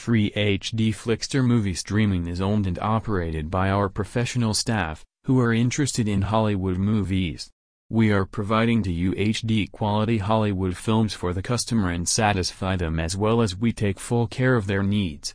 Free HD Flixtor movie streaming is owned and operated by our professional staff, who are interested in Hollywood movies. We are providing to you HD quality Hollywood films for the customer and satisfy them as well as we take full care of their needs.